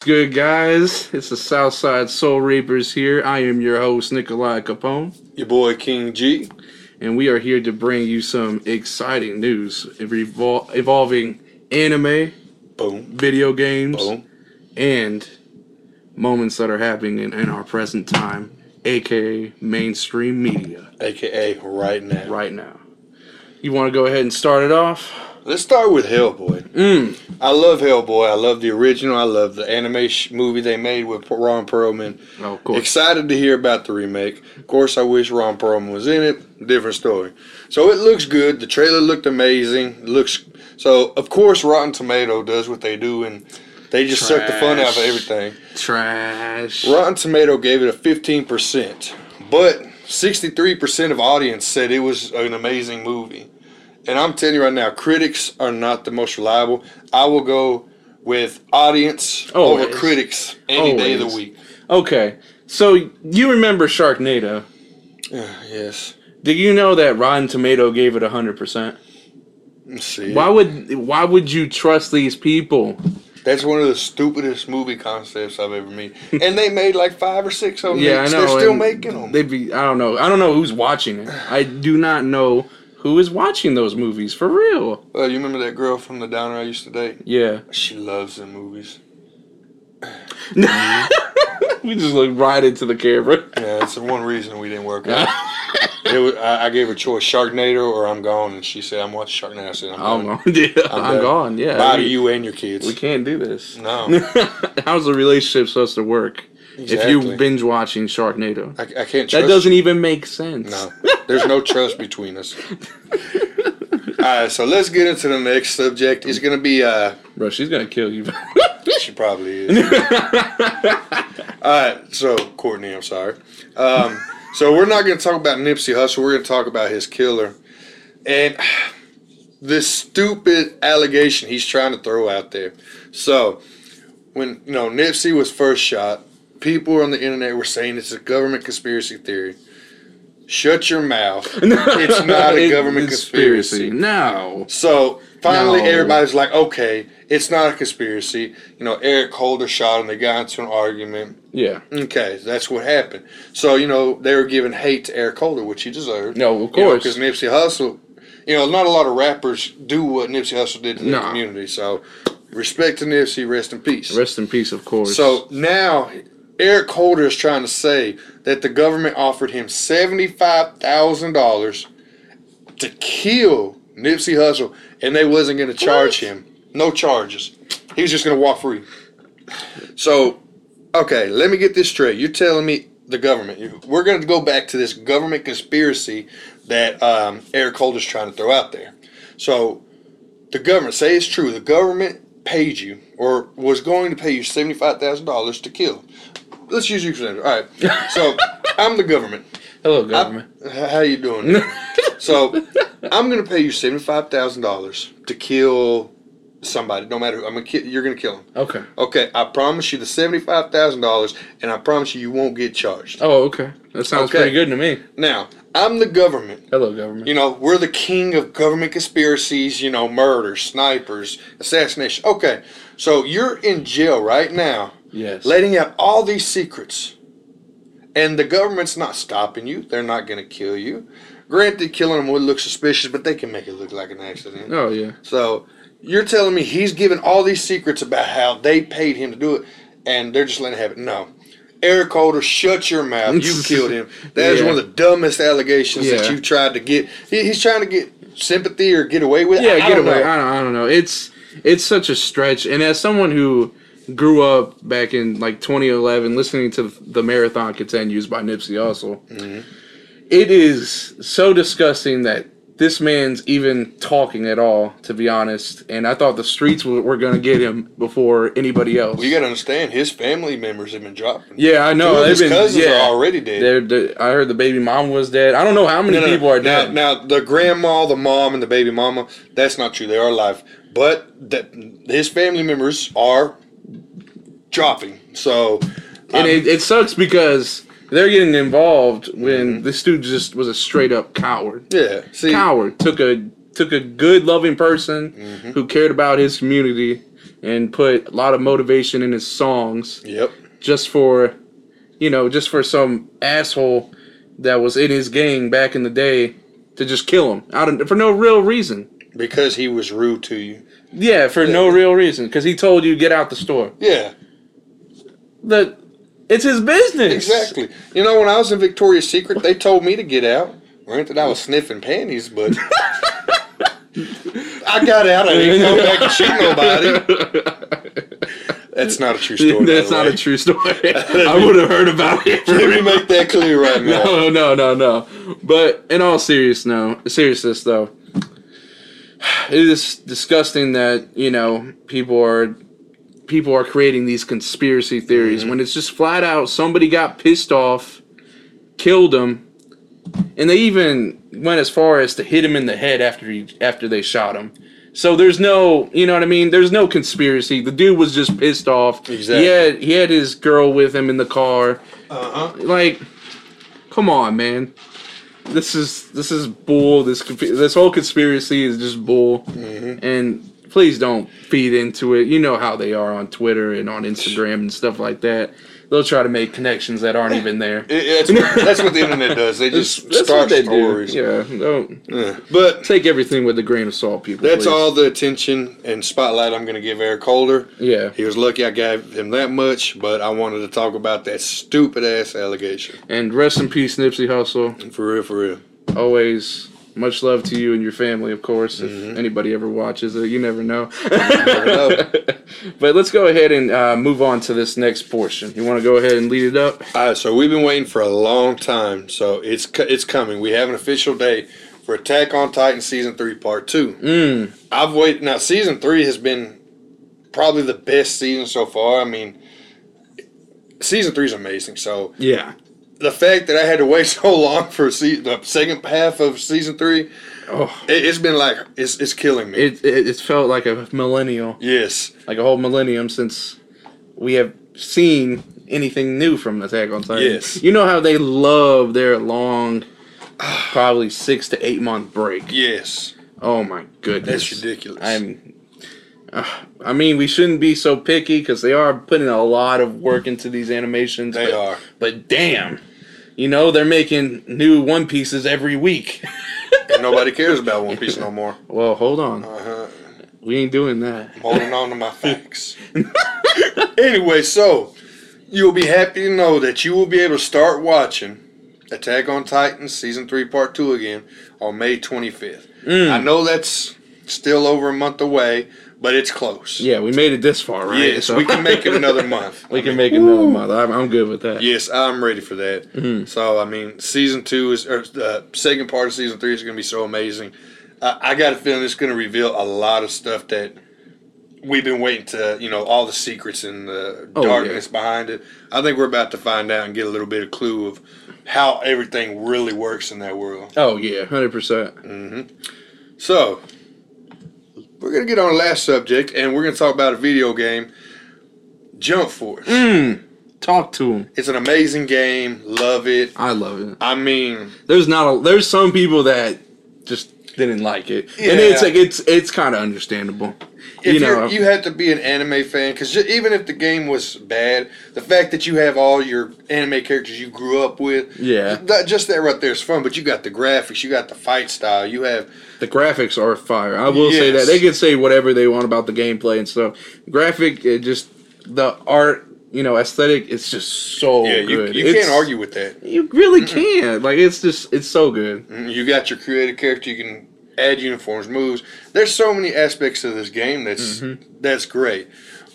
Good guys, it's the Southside Soul Reapers here. I am your host Nikolai Capone, Your boy King G. and we are here to bring you some exciting news revol- involving anime, Boom. video games, Boom. and moments that are happening in, in our present time, aka mainstream media, AKA right now. right now. You want to go ahead and start it off? Let's start with Hellboy. Mm. I love Hellboy. I love the original. I love the anime sh- movie they made with Ron Perlman. Oh, of course. Excited to hear about the remake. Of course, I wish Ron Perlman was in it. Different story. So it looks good. The trailer looked amazing. It looks so. Of course, Rotten Tomato does what they do, and they just suck the fun out of everything. Trash. Rotten Tomato gave it a 15%, but 63% of audience said it was an amazing movie. And I'm telling you right now, critics are not the most reliable. I will go with audience over critics any day of the week. Okay, so you remember Sharknado? yes. Did you know that Rotten Tomato gave it hundred percent? See. Why would Why would you trust these people? That's one of the stupidest movie concepts I've ever made. and they made like five or six of them. Yeah, I know. They're still making them. They'd be. I don't know. I don't know who's watching it. I do not know who is watching those movies for real. well, you remember that girl from the downer I used to date? Yeah, She loves the movies. we just look right into the camera. Yeah, that's the one reason we didn't work out. It was, I, I gave her choice: Sharknado or I'm gone, and she said, "I'm watching Sharknado." I said, "I'm I'm gone." gone. Yeah, I'm I'm, gone. Yeah, Bye to we, you and your kids. we can't do this. No, How's the relationship supposed to work if Exactly. you binge watching Sharknado? I, I can't. Trust That doesn't even make sense. No, there's no trust between us. All right, so let's get into the next subject. It's gonna be. uh Bro, she's gonna kill you. She probably is. All right, so Courtney, I'm sorry. Um, so we're not gonna talk about Nipsey Hussle. We're gonna talk about his killer, and this stupid allegation he's trying to throw out there. So when you know Nipsey was first shot, people on the internet were saying it's a government conspiracy theory. Shut your mouth. It's not a government conspiracy. No. So finally, No. everybody's like, okay, it's not a conspiracy. You know, Eric Holder shot him. They got into an argument. Yeah. Okay, that's what happened. So you know, they were giving hate to Eric Holder, which he deserved. No, of course. because Nipsey Hussle. You know, not a lot of rappers do what Nipsey Hussle did to the No. community. So, respect to Nipsey. Rest in peace. Rest in peace, of course. So now, Eric Holder is trying to say that the government offered him seventy-five thousand dollars to kill Nipsey Hussle, and they wasn't going to charge him. No charges. He was just going to walk free. So, okay, let me get this straight. You're telling me the government. We're going to go back to this government conspiracy that um, Eric Holder's trying to throw out there. So, the government say it's true. The government paid you or was going to pay you seventy-five thousand dollars to kill. Let's use you for example. All right. So I'm the government. Hello, government. h- how you doing? so I'm going to pay you seventy-five thousand dollars to kill somebody. No matter who. I'm gonna ki- You're going to kill him. okay. Okay. I promise you the seventy-five thousand dollars, and I promise you you won't get charged. Oh, okay. That sounds Okay. pretty good to me. Now I'm the government. Hello, government. You know, we're the king of government conspiracies, you know, murders, snipers, assassination. Okay, so you're in jail right now, yes. letting out all these secrets. And the government's not stopping you. They're not going to kill you. Granted, killing them would look suspicious, but they can make it look like an accident. oh, yeah. So you're telling me he's giving all these secrets about how they paid him to do it, and they're just letting it? No. Eric Holder, shut your mouth. You killed him. That is Yeah. one of the dumbest allegations that Yeah. you tried to get. He, he's trying to get sympathy or get away with it. Yeah, I get don't away. I don't, I don't know. It's it's such a stretch. And as someone who grew up back in like 2011 listening to the marathon continues by Nipsey Hussle, Mm-hmm. it is so disgusting that this man's even talking at all, to be honest. And I thought the streets were, were going to get him before anybody else. Well, you got to understand, his family members have been dropping. yeah, I know. His been, cousins yeah, are already dead. They're, the- I heard the baby mom was dead. I don't know how many No, no, people are now, dead. Now, the grandma, the mom, and the baby mama, that's not true. They are alive. But that his family members are dropping. So, and um, it, it sucks because they're getting involved when Mm-hmm. this dude just was a straight up coward. yeah. See, Coward took a took a good loving person Mm-hmm. who cared about his community and put a lot of motivation in his songs Yep. just for, you know, just for some asshole that was in his gang back in the day to just kill him out of, for no real reason. Because he was rude to you. Yeah, for no real reason because he told you get out the store. Yeah, The it's his business. exactly. You know, when I was in Victoria's Secret, they told me to get out. Granted, I was sniffing panties, but I got out. I didn't go back and shoot nobody. That's not a true story. That's not way. a true story. I would have heard about it. Let me make that clear right now. No, no, no, no. But in all seriousness, no seriousness though, it is disgusting that you know people are people are creating these conspiracy theories when it's just flat out somebody got pissed off, killed him, and they even went as far as to hit him in the head after he after they shot him. So there's no, you know what I mean? There's no conspiracy. The dude was just pissed off. Exactly. He had he had his girl with him in the car. Uh huh. Like, come on, man. This is this is bull. This this whole conspiracy is just bull. And please don't feed into it. You know how they are on Twitter and on Instagram and stuff like that. They'll try to make connections that aren't even there. That's, that's what the internet does. They just That's start what they stories. do. Yeah, don't Yeah. But take everything with a grain of salt, people. that's please. all the attention and spotlight I'm going to give Eric Holder. Yeah, He was lucky I gave him that much, but I wanted to talk about that stupid ass allegation. and rest in peace, Nipsey Hussle. For real, for real. Always much love to you and your family, of course. If Mhm. anybody ever watches it, you never know. never know. but let's go ahead and uh, move on to this next portion. You want to go ahead and lead it up? All right, so we've been waiting for a long time, so it's it's coming. We have an official date for Attack on Titan season three, part two. Mm. I've waited now. Season three has been probably the best season so far. I mean, season three is amazing. So Yeah. The fact that I had to wait so long for se- the second half of season three, Oh, it, it's been like it's it's killing me. it, it it's felt like a millennial, yes, like a whole millennium since we have seen anything new from Attack on Titan. Yes. You know how they love their long, probably six to eight month break. yes, Oh my goodness. that's ridiculous. I'm. Uh, I mean, we shouldn't be so picky because they are putting a lot of work into these animations. they but, are. But damn, you know they're making new One Pieces every week. And nobody cares about One Piece no more. well, hold on, Uh-huh. we ain't doing that. holding on to my facts. anyway, so you'll be happy to know that you will be able to start watching Attack on Titan season three, part two again on May 25th. Mm. I know that's still over a month away, but it's close. Yeah, we made it this far, right? Yes, So- we can make it another month. we I can mean, make it another month. I'm, I'm good with that. Yes, I'm ready for that. Mhm. So I mean, season two is or the second part of season three is going to be so amazing. Uh, I got a feeling it's going to reveal a lot of stuff that we've been waiting to, you know, all the secrets and the Oh, darkness behind it. I think we're about to find out and get a little bit of clue of how everything really works in that world. Oh yeah, hundred percent. hmm So we're going to get on the last subject, and we're going to talk about a video game, Jump Force. Mm. Talk to him. It's an amazing game. Love it. I love it. I mean, There's not a. There's some people that just didn't like it, and it's like it's it's kind of understandable. If you you know, you had to be an anime fan because even if the game was bad, the fact that you have all your anime characters you grew up with, Yeah. that, just that right there is fun. But you got the graphics, you got the fight style, you have the graphics are fire. I will say that they can say whatever they want about the gameplay and stuff. Graphic, it just the art, you know, aesthetic. It's just so yeah, you, good. you It's- can't argue with that. You really can't. Like it's just it's so good. You got your creative character, you can add uniforms, moves. There's so many aspects of this game that's Mhm. that's great.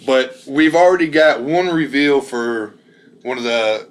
But we've already got one reveal for one of the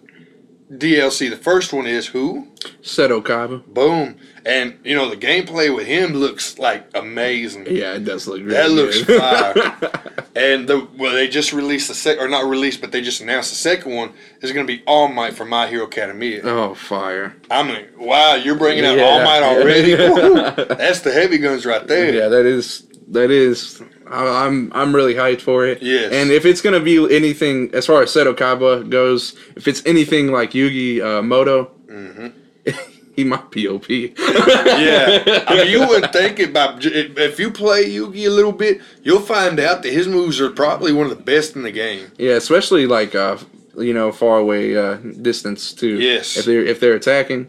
DLC. The first one is who? Seto Kaiba. Boom. And you know the gameplay with him looks like amazing. Yeah, it does look really That looks good. fire. And the well, they just released the second, or not released, but they just announced the second one is going to be All Might from My Hero Academia. oh, fire! I'm like, wow, you're bringing out Yeah. All Might already? That's the heavy guns right there. Yeah, that is that is. I- I'm I'm really hyped for it. Yes. And if it's gonna be anything as far as Seto Kaiba goes, if it's anything like Yugi uh, Moto, hmm he might be OP. Yeah, I mean, you wouldn't think it, but if you play Yugi a little bit, you'll find out that his moves are probably one of the best in the game. Yeah, especially like uh, you know, far away uh, distance too. Yes. If they're if they're attacking,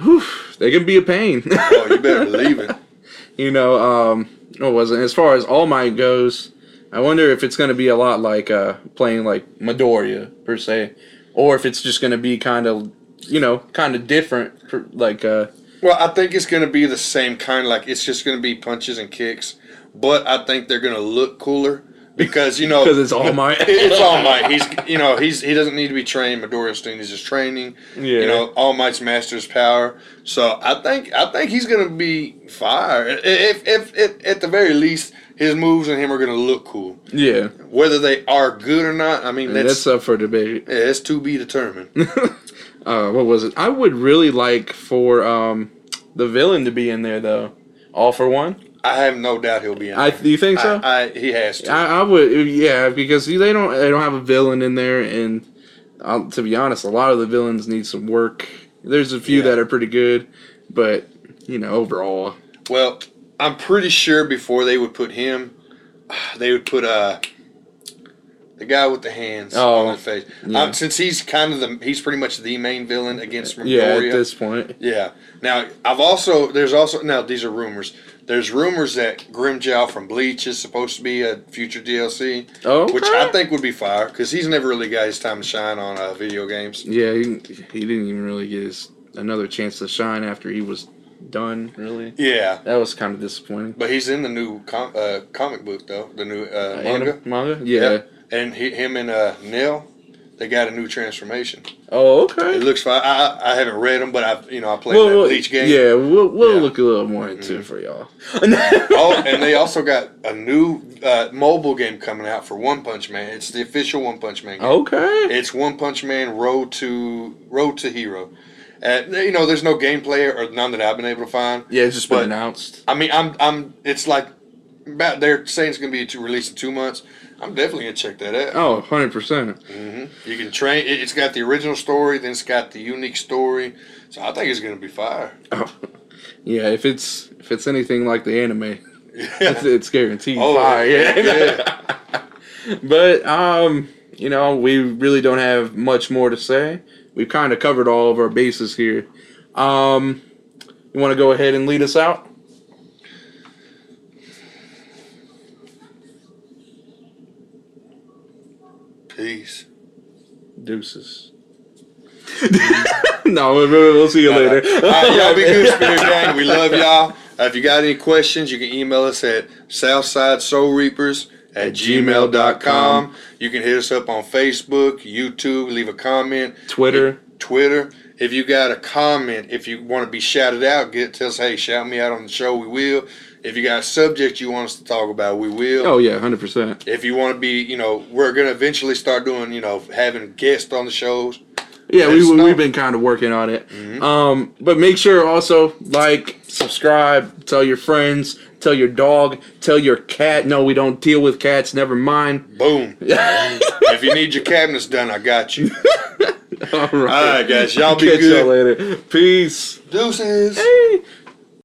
whew, they can be a pain. Oh, you better believe it. you know, um, what was it? As far as All Might goes, I wonder if it's going to be a lot like uh, playing like Midoriya per se, or if it's just going to be kind of, you know, kind of different. per- Like, uh, Well, I think it's going to be the same kind. Like it's just going to be punches and kicks, but I think they're going to look cooler because you know because it's All Might. it's All Might. He's you know he's he doesn't need to be trained. Midoriya is just training. Yeah. You know All Might's master's power. So I think I think he's to be fire. If, if if at the very least his moves and him are to look cool. yeah, Whether they are good or not, I mean that's, that's up for debate. yeah, it's to be determined. uh, what was it? I would really like for um, the villain to be in there though. All for one. I have no doubt he'll be in. I there. do you think so? I, I, he has to. I, I would, yeah, because they don't they don't have a villain in there, and uh, to be honest, a lot of the villains need some work. There's a few Yeah. that are pretty good, but you know, overall, Well, I'm pretty sure before they would put him, they would put uh the guy with the hands Oh, on the face. yeah. Um, since he's kind of the he's pretty much the main villain against yeah, at this point, Yeah. Now I've also there's also now these are rumors. There's rumors that Grimmjow from Bleach is supposed to be a future DLC, oh, which I think would be fire because he's never really got his time to shine on uh, video games. yeah, he, he didn't even really get his another chance to shine after he was done. Really, Yeah. that was kind of disappointing. But he's in the new com- uh, comic book though, the new uh, manga. manga, yeah. Yep. And he, him and uh, Neil, they got a new transformation. Oh, okay. It looks fine. I, I I haven't read them, but I you know I played Well, that well, Bleach game. yeah, we'll we'll Yeah. look a little more into Mhm. it for y'all. Oh, and they also got a new uh, mobile game coming out for One Punch Man. It's the official One Punch Man game. okay. It's One Punch Man Road to Road to Hero. Uh, you know, there's no gameplay or none that I've been able to find. Yeah, it's just been announced. I mean, I'm I'm. It's like about they're saying it's gonna be to release in two months. I'm definitely gonna check that out. Oh, 100 percent. hmm You can train. it- It's got the original story, then it's got the unique story. So I think it's gonna be fire. Oh, yeah. If it's if it's anything like the anime, Yeah. it's, it's guaranteed Oh, fire. Yeah. yeah. but um, you know, we really don't have much more to say. We've kind of covered all of our bases here. Um, you want to go ahead and lead us out? Peace. Deuces. no, we'll, we'll see you later. All right, y'all be good, Spirit Gang. We love y'all. Uh, if you got any questions, you can email us at Southside Soul Reapers at gmail.com. You can hit us up on Facebook, YouTube, leave a comment, Twitter. Twitter. If you got a comment, if you want to be shouted out, get tell us, hey, shout me out on the show, we will. If you got a subject you want us to talk about, we will. Oh yeah, hundred percent. If you want to be, you know, we're gonna eventually start doing, you know, having guests on the shows. Yeah, we, we, we've been kind of working on it. Mhm. Um, but make sure also like, subscribe, tell your friends, tell your dog, tell your cat. No, we don't deal with cats. Never mind. Boom. if you need your cabinets done, I got you. All right. All right, guys. Y'all be Catch good. y'all later. Peace. Deuces. Hey.